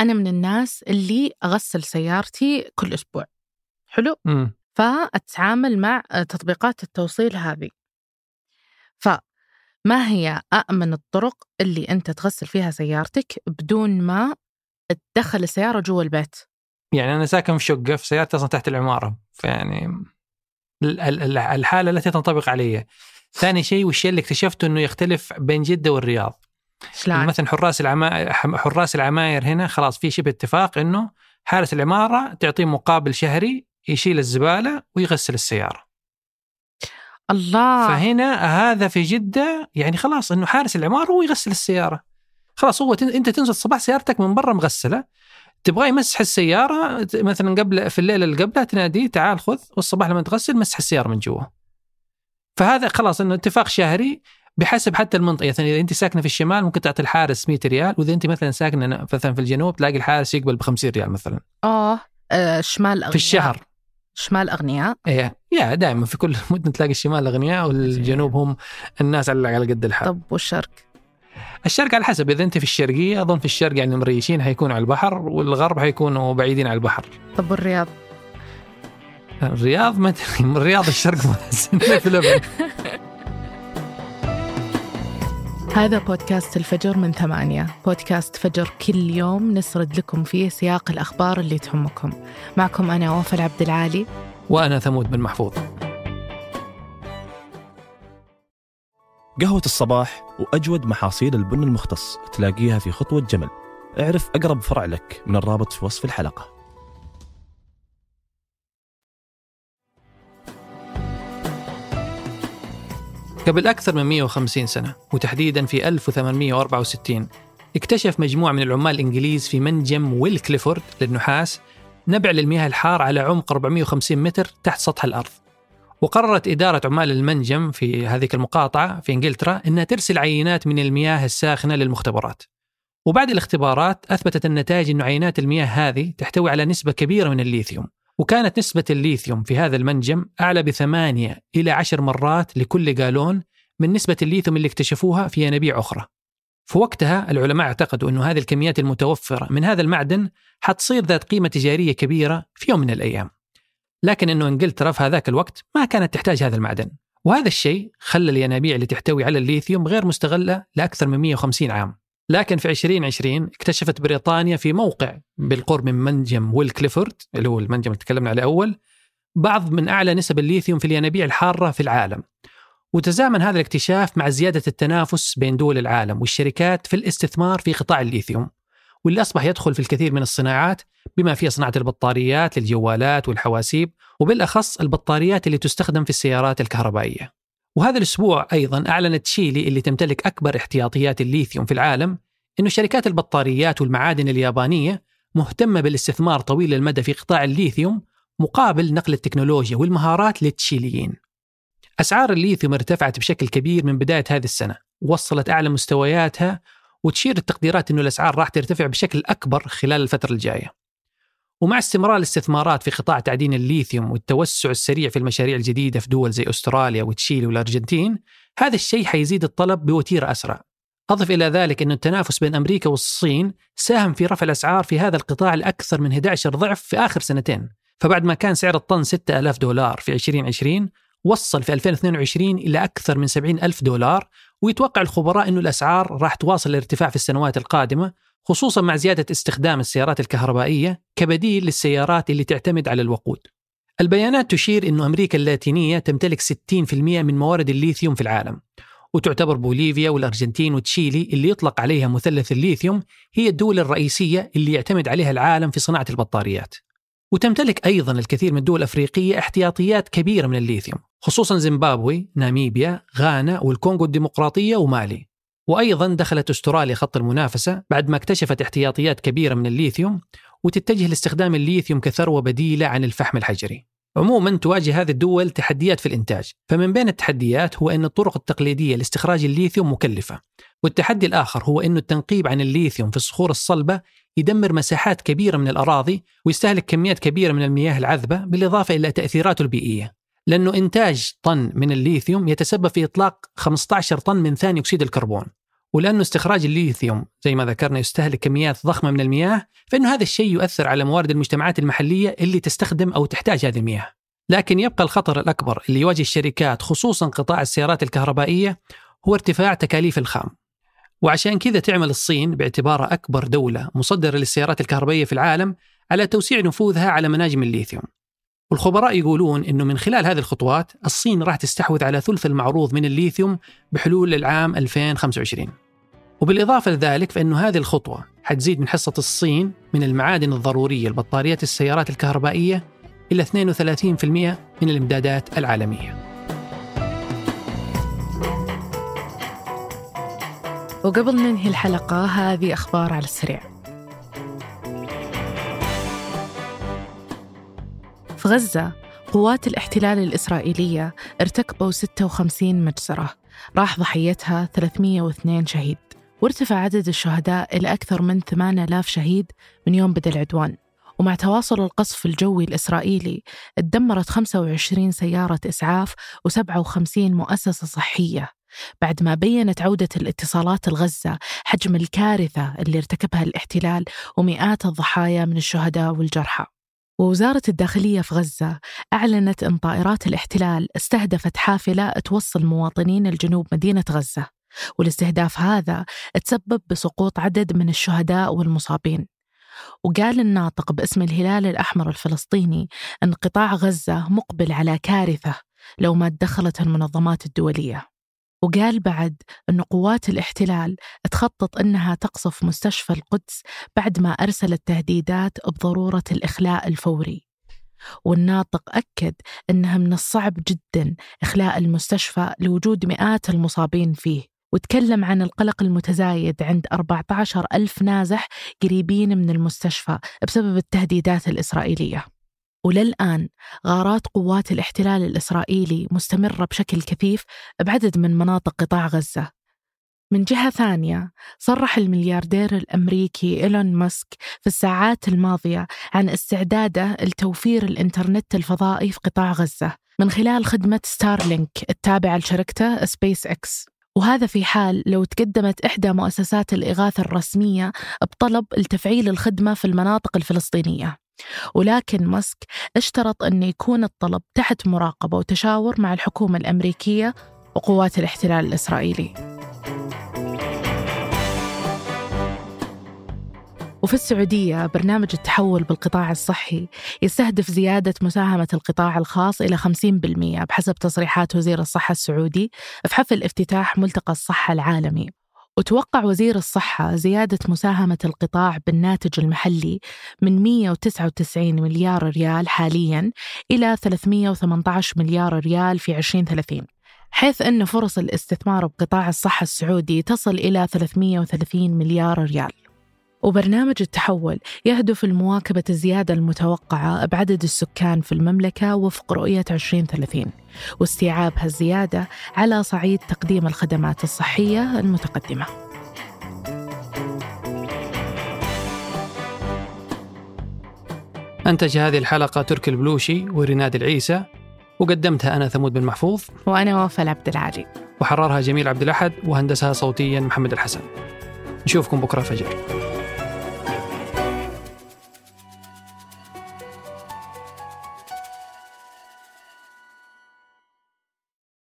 أنا من الناس اللي أغسل سيارتي كل أسبوع. حلو؟ مم. فأتعامل مع تطبيقات التوصيل هذه. فما هي أأمن الطرق اللي أنت تغسل فيها سيارتك بدون ما تدخل السيارة جوا البيت؟ يعني أنا ساكن في شقة في سيارتي أصلا تحت العمارة. فيعني ال- ال- ال- الحالة التي تنطبق علي. ثاني شيء والشيء اللي اكتشفته إنه يختلف بين جدة والرياض؟ مثلا حراس العماير حراس العماير هنا خلاص في شبه اتفاق إنه حارس العمارة تعطيه مقابل شهري يشيل الزبالة ويغسل السيارة. الله. فهنا هذا في جدة يعني خلاص إنه حارس العمارة هو يغسل السيارة. خلاص هو أنت تنزل الصباح سيارتك من برا مغسلة تبغاه يمسح السيارة مثلا قبل في الليلة اللي قبلها تناديه تعال خذ والصباح لما تغسل مسح السيارة من جوا. فهذا خلاص إنه اتفاق شهري بحسب حتى المنطقة. مثلا إذا أنت ساكنة في الشمال ممكن تعطي الحارس 100 ريال وإذا أنت مثلا ساكنة مثلا في الجنوب تلاقي الحارس يقبل ب 50 ريال مثلا. آه آه، شمال أغنياء في الشهر. شمال أغنياء. إيه. يا دائما في كل مدن تلاقي الشمال أغنياء والجنوب هم الناس على على قد الحال. طب والشرق؟ الشرق على حسب. إذا أنت في الشرقية أظن في الشرق يعني المريشين حيكونوا على البحر والغرب حيكونوا بعيدين على البحر. طب والرياض؟ الرياض ما الرياض الشرق في لبن هذا بودكاست الفجر من ثمانية. بودكاست فجر كل يوم نسرد لكم فيه سياق الأخبار اللي تهمكم. معكم أنا وفاء عبد العالي. وأنا ثمود بن محفوظ. قهوة الصباح وأجود محاصيل البن المختص تلاقيها في خطوة جمل. اعرف أقرب فرع لك من الرابط في وصف الحلقة. قبل أكثر من 150 سنة وتحديدا في 1864 اكتشف مجموعة من العمال الإنجليز في منجم ويل كليفورد للنحاس نبع للمياه الحار على عمق 450 متر تحت سطح الأرض. وقررت إدارة عمال المنجم في هذه المقاطعة في إنجلترا أنها ترسل عينات من المياه الساخنة للمختبرات. وبعد الاختبارات أثبتت النتائج أن عينات المياه هذه تحتوي على نسبة كبيرة من الليثيوم. وكانت نسبة الليثيوم في هذا المنجم أعلى بثمانية إلى عشر مرات لكل جالون من نسبة الليثيوم اللي اكتشفوها في ينابيع أخرى. في وقتها العلماء اعتقدوا أن هذه الكميات المتوفرة من هذا المعدن حتصير ذات قيمة تجارية كبيرة في يوم من الأيام. لكن أنه إنجلترا في هذاك الوقت ما كانت تحتاج هذا المعدن. وهذا الشيء خلى الينابيع اللي تحتوي على الليثيوم غير مستغلة لأكثر من 150 عام. لكن في 2020 اكتشفت بريطانيا في موقع بالقرب من منجم ويل كليفورد اللي هو المنجم اللي تكلمنا عليه أول بعض من أعلى نسب الليثيوم في الينابيع الحارة في العالم. وتزامن هذا الاكتشاف مع زيادة التنافس بين دول العالم والشركات في الاستثمار في قطاع الليثيوم. واللي أصبح يدخل في الكثير من الصناعات بما فيها صناعة البطاريات للجوالات والحواسيب وبالأخص البطاريات اللي تستخدم في السيارات الكهربائية. وهذا الأسبوع أيضا أعلنت شيلي اللي تمتلك أكبر احتياطيات الليثيوم في العالم أن شركات البطاريات والمعادن اليابانية مهتمة بالاستثمار طويل المدى في قطاع الليثيوم مقابل نقل التكنولوجيا والمهارات للتشيليين. أسعار الليثيوم ارتفعت بشكل كبير من بداية هذه السنة وصلت أعلى مستوياتها وتشير التقديرات أنه الأسعار راح ترتفع بشكل أكبر خلال الفترة الجاية. ومع استمرار الاستثمارات في قطاع تعدين الليثيوم والتوسع السريع في المشاريع الجديدة في دول زي أستراليا وتشيلي والأرجنتين هذا الشيء حيزيد الطلب بوتيرة أسرع. أضف إلى ذلك أن التنافس بين أمريكا والصين ساهم في رفع الأسعار في هذا القطاع لأكثر من 11 ضعف في آخر سنتين. فبعد ما كان سعر الطن 6000 دولار في 2020 وصل في 2022 إلى أكثر من 70 ألف دولار ويتوقع الخبراء أن الأسعار راح تواصل الارتفاع في السنوات القادمة خصوصا مع زيادة استخدام السيارات الكهربائية كبديل للسيارات اللي تعتمد على الوقود. البيانات تشير أن أمريكا اللاتينية تمتلك 60% من موارد الليثيوم في العالم وتعتبر بوليفيا والأرجنتين وتشيلي اللي يطلق عليها مثلث الليثيوم هي الدول الرئيسية اللي يعتمد عليها العالم في صناعة البطاريات. وتمتلك أيضا الكثير من الدول الأفريقية احتياطيات كبيرة من الليثيوم خصوصا زيمبابوي، ناميبيا، غانا والكونغو الديمقراطية ومالي. وأيضا دخلت أستراليا خط المنافسة بعد ما اكتشفت احتياطيات كبيرة من الليثيوم وتتجه لاستخدام الليثيوم كثروة بديلة عن الفحم الحجري. عموما تواجه هذه الدول تحديات في الإنتاج فمن بين التحديات هو أن الطرق التقليدية لاستخراج الليثيوم مكلفة والتحدي الآخر هو أن التنقيب عن الليثيوم في الصخور الصلبة يدمر مساحات كبيرة من الأراضي ويستهلك كميات كبيرة من المياه العذبة بالإضافة إلى تأثيراته البيئية. لأنه إنتاج طن من الليثيوم يتسبب في إطلاق 15 طن من ثاني أكسيد الكربون. ولأنه استخراج الليثيوم زي ما ذكرنا يستهلك كميات ضخمة من المياه فإنه هذا الشيء يؤثر على موارد المجتمعات المحلية اللي تستخدم أو تحتاج هذه المياه. لكن يبقى الخطر الأكبر اللي يواجه الشركات خصوصا قطاع السيارات الكهربائية هو ارتفاع تكاليف الخام. وعشان كذا تعمل الصين باعتبارها أكبر دولة مصدرة للسيارات الكهربائية في العالم على توسيع نفوذها على مناجم الليثيوم. والخبراء يقولون إنه من خلال هذه الخطوات الصين راح تستحوذ على ثلث المعروض من الليثيوم بحلول العام 2025 وبالإضافة لذلك فإنه هذه الخطوة حتزيد من حصة الصين من المعادن الضرورية لبطاريات السيارات الكهربائية إلى 32% من الإمدادات العالمية. وقبل ننهي الحلقة هذه أخبار على السريع. غزة قوات الاحتلال الإسرائيلية ارتكبوا 56 مجزرة. راح ضحيتها 302 شهيد. وارتفع عدد الشهداء إلى أكثر من 8000 شهيد من يوم بدأ العدوان. ومع تواصل القصف الجوي الإسرائيلي اتدمرت 25 سيارة إسعاف و57 مؤسسة صحية. بعد ما بينت عودة الاتصالات الغزة حجم الكارثة اللي ارتكبها الاحتلال ومئات الضحايا من الشهداء والجرحى. ووزارة الداخلية في غزة أعلنت أن طائرات الاحتلال استهدفت حافلة توصل مواطنين الجنوب مدينة غزة والاستهداف هذا تسبب بسقوط عدد من الشهداء والمصابين. وقال الناطق باسم الهلال الأحمر الفلسطيني أن قطاع غزة مقبل على كارثة لو ما تدخلت المنظمات الدولية. وقال بعد أن قوات الاحتلال تخطط أنها تقصف مستشفى القدس بعد ما أرسلت تهديدات بضرورة الإخلاء الفوري. والناطق أكد أنها من الصعب جدا إخلاء المستشفى لوجود مئات المصابين فيه. وتكلم عن القلق المتزايد عند 14 ألف نازح قريبين من المستشفى بسبب التهديدات الإسرائيلية. وللآن غارات قوات الاحتلال الإسرائيلي مستمرة بشكل كثيف بعدد من مناطق قطاع غزة. من جهة ثانية صرح الملياردير الأمريكي إيلون ماسك في الساعات الماضية عن استعداده لتوفير الإنترنت الفضائي في قطاع غزة من خلال خدمة ستارلينك التابعة لشركته سبيس إكس. وهذا في حال لو تقدمت إحدى مؤسسات الإغاثة الرسمية بطلب لتفعيل الخدمة في المناطق الفلسطينية. ولكن ماسك اشترط أن يكون الطلب تحت مراقبة وتشاور مع الحكومة الأمريكية وقوات الاحتلال الإسرائيلي. وفي السعودية برنامج التحول بالقطاع الصحي يستهدف زيادة مساهمة القطاع الخاص إلى 50% بحسب تصريحات وزير الصحة السعودي في حفل افتتاح ملتقى الصحة العالمي. وتوقع وزير الصحة زيادة مساهمة القطاع بالناتج المحلي من 199 مليار ريال حاليا إلى 318 مليار ريال في 2030 حيث أن فرص الاستثمار بقطاع الصحة السعودي تصل إلى 330 مليار ريال. وبرنامج التحول يهدف لمواكبة الزيادة المتوقعة بعدد السكان في المملكة وفق رؤية 2030 واستيعاب هالزيادة على صعيد تقديم الخدمات الصحية المتقدمة. أنتج هذه الحلقة تركي البلوشي وريناد العيسى وقدمتها أنا ثمود بن محفوظ وأنا وفاء عبد العالي وحررها جميل عبد الأحد وهندسها صوتيا محمد الحسن. نشوفكم بكرة الفجر